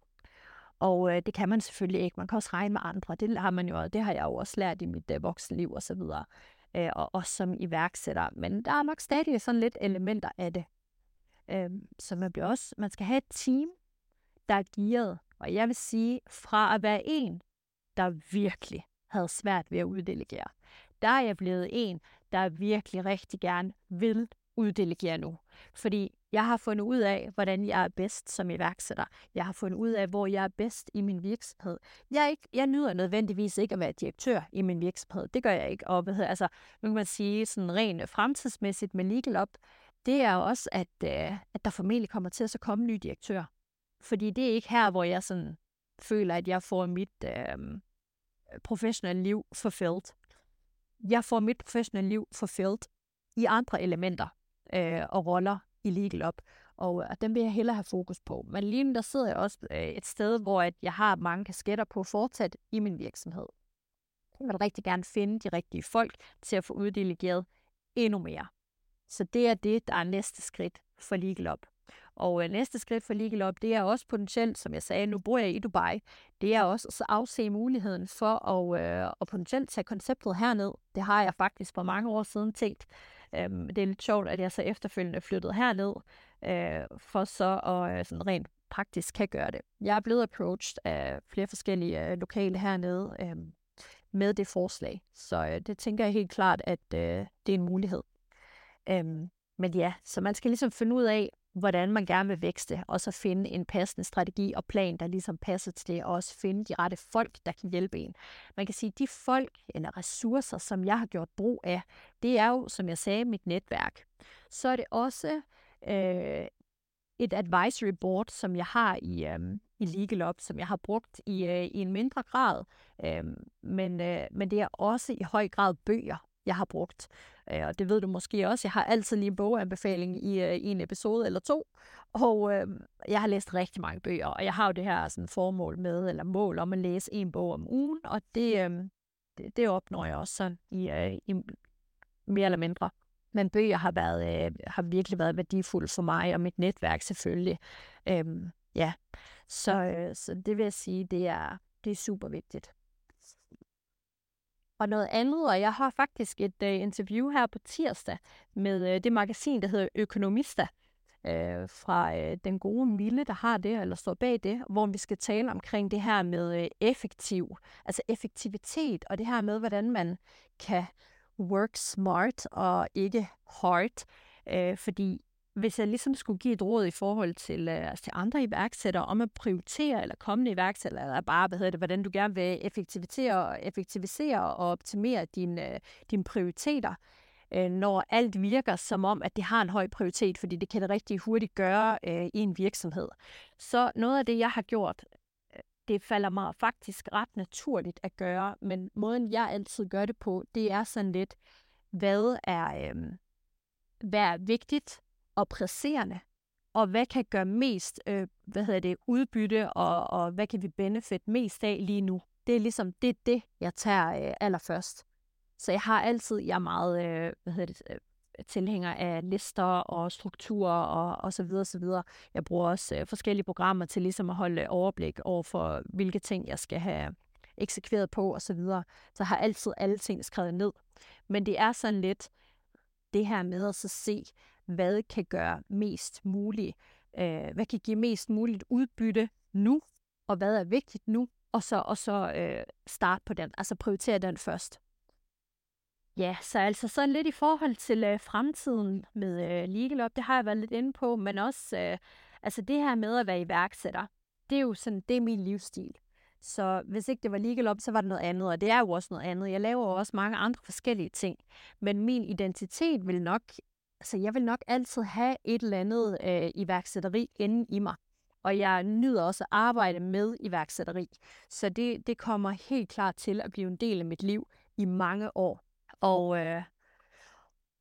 Og øh, det kan man selvfølgelig ikke. Man kan også regne med andre. Det har man jo, det har jeg jo også lært i mit øh, voksenliv og så videre øh, og også som iværksætter. Men der er nok stadig sådan lidt elementer af det. Øh, så man, bliver også, man skal have et team, der er gearet. Og jeg vil sige, fra at være en, der virkelig havde svært ved at uddelegere, der er jeg blevet en, der virkelig rigtig gerne vil uddelegere nu. Fordi jeg har fundet ud af, hvordan jeg er bedst som iværksætter. Jeg har fundet ud af, hvor jeg er bedst i min virksomhed. Jeg, ikke, jeg nyder nødvendigvis ikke at være direktør i min virksomhed. Det gør jeg ikke. Og hvad hedder, altså, nu kan man sige sådan rent øh, fremtidsmæssigt med Legal op, det er også, at, øh, at der formentlig kommer til at så komme en ny direktør. Fordi det er ikke her, hvor jeg sådan føler, at jeg får mit øh, professionelle liv fulfilled. Jeg får mit professionelle liv fulfilled i andre elementer øh, og roller i Legal Up. Og, øh, dem vil jeg hellere have fokus på. Men lige nu der sidder jeg også øh, et sted, hvor at jeg har mange kasketter på fortsat i min virksomhed. Jeg vil rigtig gerne finde de rigtige folk til at få uddelegeret endnu mere. Så det er det, der er næste skridt for Legal Up. Og øh, næste skridt for Legal Up, det er også potentielt, som jeg sagde, nu bor jeg i Dubai, det er også at afse muligheden for at, øh, at potentielt tage konceptet herned. Det har jeg faktisk for mange år siden tænkt. Øhm, det er lidt sjovt, at jeg så efterfølgende flyttede herned, øh, for så at øh, sådan rent praktisk kan gøre det. Jeg er blevet approached af flere forskellige øh, lokale hernede øh, med det forslag, så øh, det tænker jeg helt klart, at øh, det er en mulighed. Øhm, men ja, så man skal ligesom finde ud af, hvordan man gerne vil vækste, og så finde en passende strategi og plan, der ligesom passer til det, og også finde de rette folk, der kan hjælpe en. Man kan sige, at de folk eller ressourcer, som jeg har gjort brug af, det er jo, som jeg sagde, mit netværk. Så er det også øh, et advisory board, som jeg har i, øh, i Legal Up, som jeg har brugt i, øh, i en mindre grad, øh, men, øh, men det er også i høj grad bøger, jeg har brugt. Øh, og det ved du måske også. Jeg har altid lige en boganbefaling i, øh, i en episode eller to. Og øh, jeg har læst rigtig mange bøger, og jeg har jo det her sådan, formål med, eller mål om at læse en bog om ugen, og det, øh, det, det opnår jeg også sådan i, øh, i mere eller mindre. Men bøger har, været, øh, har virkelig været værdifulde for mig, og mit netværk selvfølgelig. Øhm, ja, så, øh, så det vil jeg sige, det er, det er super vigtigt og noget andet, og jeg har faktisk et uh, interview her på tirsdag med uh, det magasin, der hedder Økonomista, øh, fra øh, den gode Mille, der har det, eller står bag det, hvor vi skal tale omkring det her med øh, effektiv, altså effektivitet, og det her med, hvordan man kan work smart og ikke hard. Øh, fordi hvis jeg ligesom skulle give et råd i forhold til, øh, altså til andre iværksættere om at prioritere, eller kommende iværksættere, eller bare, hvad hedder det, hvordan du gerne vil effektivisere, effektivisere og optimere dine, din øh, dine prioriteter, øh, når alt virker som om, at det har en høj prioritet, fordi det kan det rigtig hurtigt gøre øh, i en virksomhed. Så noget af det, jeg har gjort, det falder mig faktisk ret naturligt at gøre, men måden, jeg altid gør det på, det er sådan lidt, hvad er, øh, hvad er vigtigt og presserende, og hvad kan gøre mest øh, hvad hedder det, udbytte, og, og hvad kan vi benefit mest af lige nu. Det er ligesom det, er det jeg tager øh, allerførst. Så jeg har altid, jeg er meget øh, hvad hedder det, øh, tilhænger af lister og strukturer og, og så videre, så videre. Jeg bruger også øh, forskellige programmer til ligesom at holde overblik over for, hvilke ting jeg skal have eksekveret på og så videre. Så jeg har altid alle ting skrevet ned. Men det er sådan lidt det her med at så se, hvad kan gøre mest muligt, øh, hvad kan give mest muligt udbytte nu, og hvad er vigtigt nu, og så, og så øh, starte på den, altså prioritere den først. Ja, så altså sådan lidt i forhold til øh, fremtiden med øh, Legal Up, det har jeg været lidt inde på, men også øh, altså det her med at være iværksætter, det er jo sådan, det er min livsstil. Så hvis ikke det var Legal Up, så var det noget andet, og det er jo også noget andet. Jeg laver også mange andre forskellige ting, men min identitet vil nok, så jeg vil nok altid have et eller andet øh, iværksætteri inde i mig. Og jeg nyder også at arbejde med iværksætteri. Så det, det kommer helt klart til at blive en del af mit liv i mange år. Og, øh,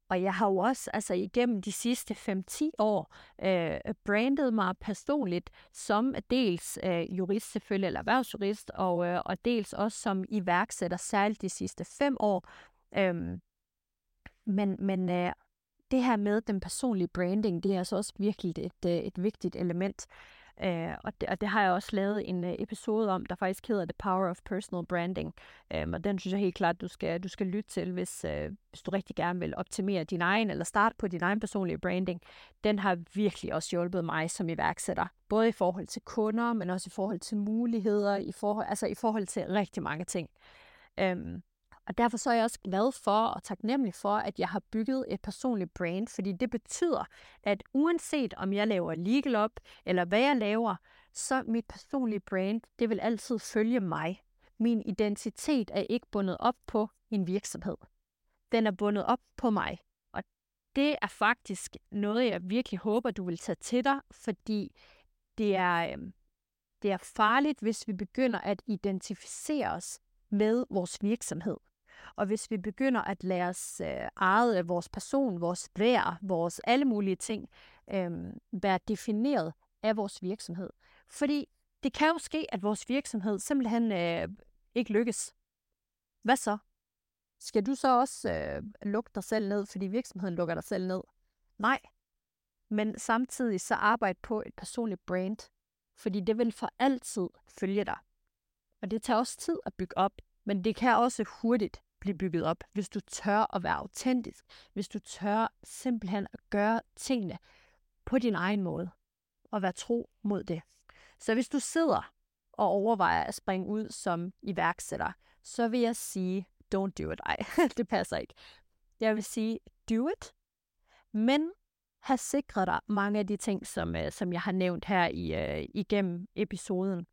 og jeg har jo også altså igennem de sidste 5-10 år øh, brandet mig personligt som dels øh, jurist selvfølgelig, eller erhvervsjurist, og, øh, og dels også som iværksætter, særligt de sidste 5 år. Øhm, men men øh, det her med den personlige branding, det er altså også virkelig et, et, øh, vigtigt element. Øh, og, det, og det har jeg også lavet en uh, episode om, der faktisk hedder The Power of Personal Branding. Um, og den synes jeg helt klart, du skal, du skal lytte til, hvis, uh, hvis du rigtig gerne vil optimere din egen, eller starte på din egen personlige branding. Den har virkelig også hjulpet mig som iværksætter. Både i forhold til kunder, men også i forhold til muligheder, i forhold, altså i forhold til rigtig mange ting. Um, og derfor så er jeg også glad for og taknemmelig for, at jeg har bygget et personligt brand, fordi det betyder, at uanset om jeg laver legal op, eller hvad jeg laver, så mit personlige brand, det vil altid følge mig. Min identitet er ikke bundet op på en virksomhed. Den er bundet op på mig. Og det er faktisk noget, jeg virkelig håber, du vil tage til dig, fordi det er, øhm, det er farligt, hvis vi begynder at identificere os med vores virksomhed. Og hvis vi begynder at lade os øh, eget af vores person, vores værd, vores alle mulige ting, øh, være defineret af vores virksomhed. Fordi det kan jo ske, at vores virksomhed simpelthen øh, ikke lykkes. Hvad så? Skal du så også øh, lukke dig selv ned, fordi virksomheden lukker dig selv ned? Nej. Men samtidig så arbejde på et personligt brand, fordi det vil for altid følge dig. Og det tager også tid at bygge op, men det kan også hurtigt blive bygget op, hvis du tør at være autentisk, hvis du tør simpelthen at gøre tingene på din egen måde, og være tro mod det. Så hvis du sidder og overvejer at springe ud som iværksætter, så vil jeg sige, don't do it. Ej, det passer ikke. Jeg vil sige, do it, men have sikret dig mange af de ting, som, øh, som jeg har nævnt her i, uh, igennem episoden.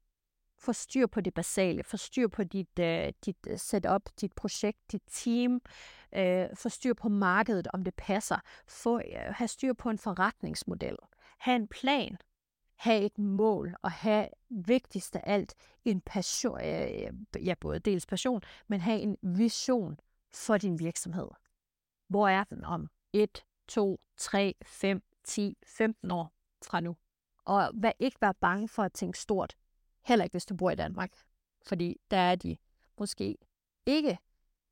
Få styr på det basale, få styr på dit, uh, dit øh, setup, dit projekt, dit team, uh, få styr på markedet, om det passer, få, uh, have styr på en forretningsmodel, have en plan, have et mål og have vigtigst af alt en passion, uh, ja både dels passion, men have en vision for din virksomhed. Hvor er den om 1, 2, 3, 5, 10, 15 år fra nu? Og vær ikke være bange for at tænke stort. Heller ikke, hvis du bor i Danmark. Fordi der er de måske ikke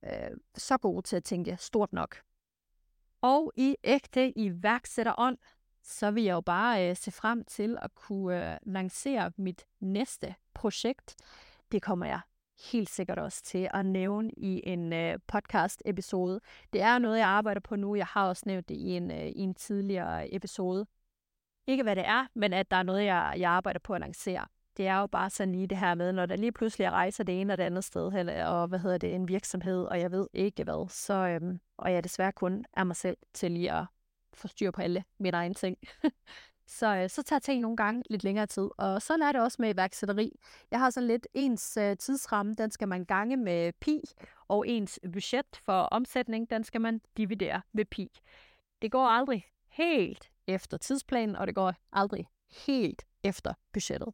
øh, så gode til at tænke stort nok. Og i ægte iværksætterånd, så vil jeg jo bare øh, se frem til at kunne øh, lancere mit næste projekt. Det kommer jeg helt sikkert også til at nævne i en øh, podcast-episode. Det er noget, jeg arbejder på nu. Jeg har også nævnt det i en, øh, i en tidligere episode. ikke hvad det er, men at der er noget, jeg, jeg arbejder på at lancere. Det er jo bare sådan lige det her med, når der lige pludselig rejser det ene og det andet sted, eller, og hvad hedder det, en virksomhed, og jeg ved ikke hvad, så, øhm, og jeg desværre kun er mig selv til lige at få styr på alle mine egne ting. så, øh, så tager ting nogle gange lidt længere tid, og sådan er det også med iværksætteri. Jeg har sådan lidt ens øh, tidsramme, den skal man gange med pi, og ens budget for omsætning, den skal man dividere med pi. Det går aldrig helt efter tidsplanen, og det går aldrig helt efter budgettet.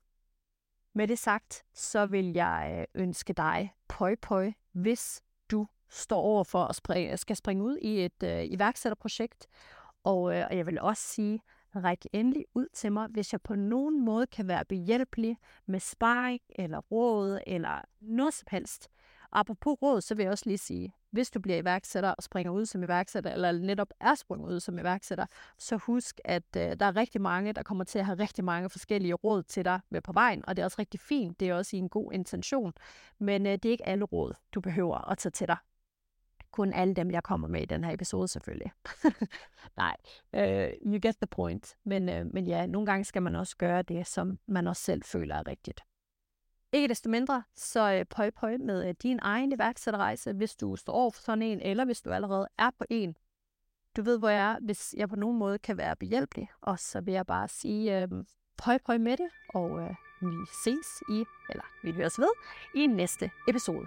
Med det sagt, så vil jeg øh, ønske dig pøj pøj, hvis du står over for at springe, skal springe ud i et øh, iværksætterprojekt. Og, øh, og jeg vil også sige, ræk endelig ud til mig, hvis jeg på nogen måde kan være behjælpelig med sparring eller råd eller noget som helst. Apropos råd, så vil jeg også lige sige, hvis du bliver iværksætter og springer ud som iværksætter, eller netop er sprunget ud som iværksætter, så husk, at øh, der er rigtig mange, der kommer til at have rigtig mange forskellige råd til dig med på vejen, og det er også rigtig fint, det er også i en god intention, men øh, det er ikke alle råd, du behøver at tage til dig. Kun alle dem, jeg kommer med i den her episode selvfølgelig. Nej, uh, you get the point. Men, uh, men ja, nogle gange skal man også gøre det, som man også selv føler er rigtigt. Ikke desto mindre, så øh, pøj pøj med øh, din egen iværksætterrejse, hvis du står over for sådan en, eller hvis du allerede er på en. Du ved, hvor jeg er, hvis jeg på nogen måde kan være behjælpelig. Og så vil jeg bare sige, øh, pøj pøj med det, og øh, vi ses i, eller vi høres ved, i næste episode.